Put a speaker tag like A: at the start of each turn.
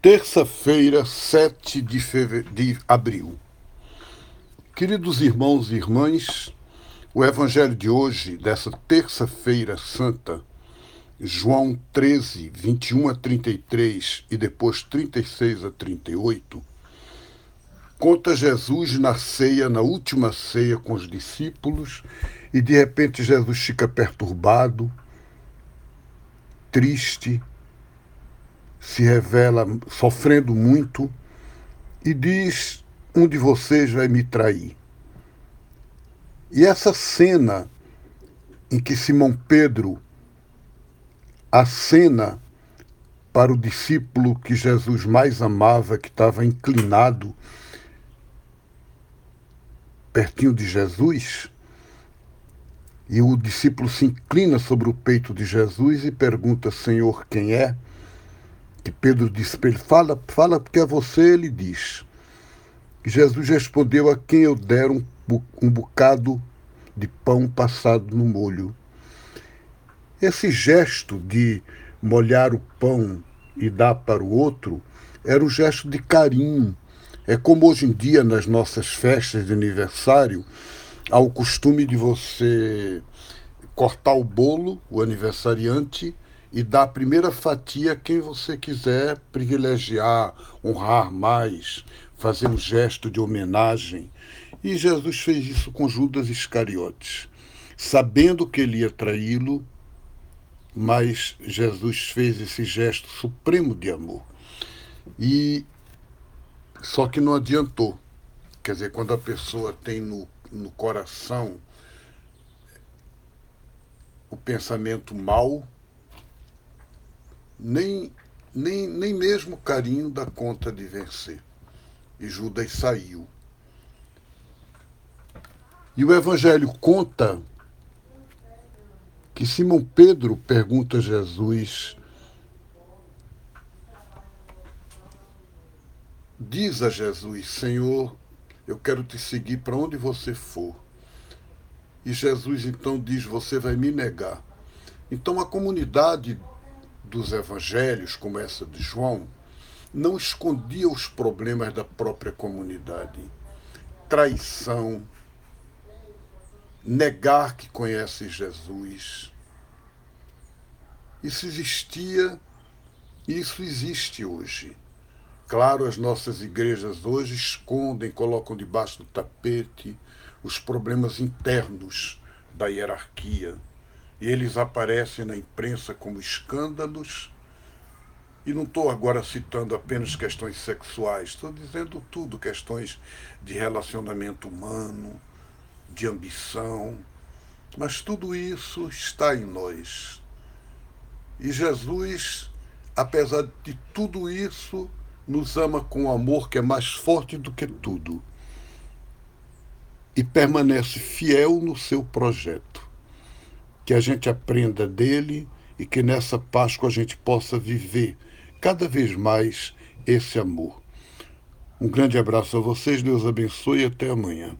A: Terça-feira, 7 de, feve... de abril. Queridos irmãos e irmãs, o evangelho de hoje, dessa terça-feira santa, João 13, 21 a 33 e depois 36 a 38, conta Jesus na ceia, na última ceia com os discípulos, e de repente Jesus fica perturbado, triste, se revela sofrendo muito e diz: Um de vocês vai me trair. E essa cena em que Simão Pedro acena para o discípulo que Jesus mais amava, que estava inclinado pertinho de Jesus, e o discípulo se inclina sobre o peito de Jesus e pergunta: Senhor, quem é? Que Pedro disse para ele: Fala, fala porque é você, ele diz. E Jesus respondeu: A quem eu der um, um bocado de pão passado no molho. Esse gesto de molhar o pão e dar para o outro era o gesto de carinho. É como hoje em dia, nas nossas festas de aniversário, há o costume de você cortar o bolo, o aniversariante, e dar a primeira fatia a quem você quiser privilegiar, honrar mais, fazer um gesto de homenagem. E Jesus fez isso com Judas Iscariotes, sabendo que ele ia traí-lo, mas Jesus fez esse gesto supremo de amor. E só que não adiantou. Quer dizer, quando a pessoa tem no, no coração o pensamento mal, nem, nem, nem mesmo carinho dá conta de vencer. E Judas saiu. E o Evangelho conta que Simão Pedro pergunta a Jesus: Diz a Jesus, Senhor, eu quero te seguir para onde você for. E Jesus então diz: Você vai me negar. Então a comunidade dos evangelhos, como essa de João, não escondia os problemas da própria comunidade. Traição, negar que conhece Jesus. Isso existia isso existe hoje. Claro, as nossas igrejas hoje escondem, colocam debaixo do tapete os problemas internos da hierarquia eles aparecem na imprensa como escândalos. E não estou agora citando apenas questões sexuais, estou dizendo tudo, questões de relacionamento humano, de ambição, mas tudo isso está em nós. E Jesus, apesar de tudo isso, nos ama com um amor que é mais forte do que tudo e permanece fiel no seu projeto que a gente aprenda dele e que nessa Páscoa a gente possa viver cada vez mais esse amor. Um grande abraço a vocês, Deus abençoe e até amanhã.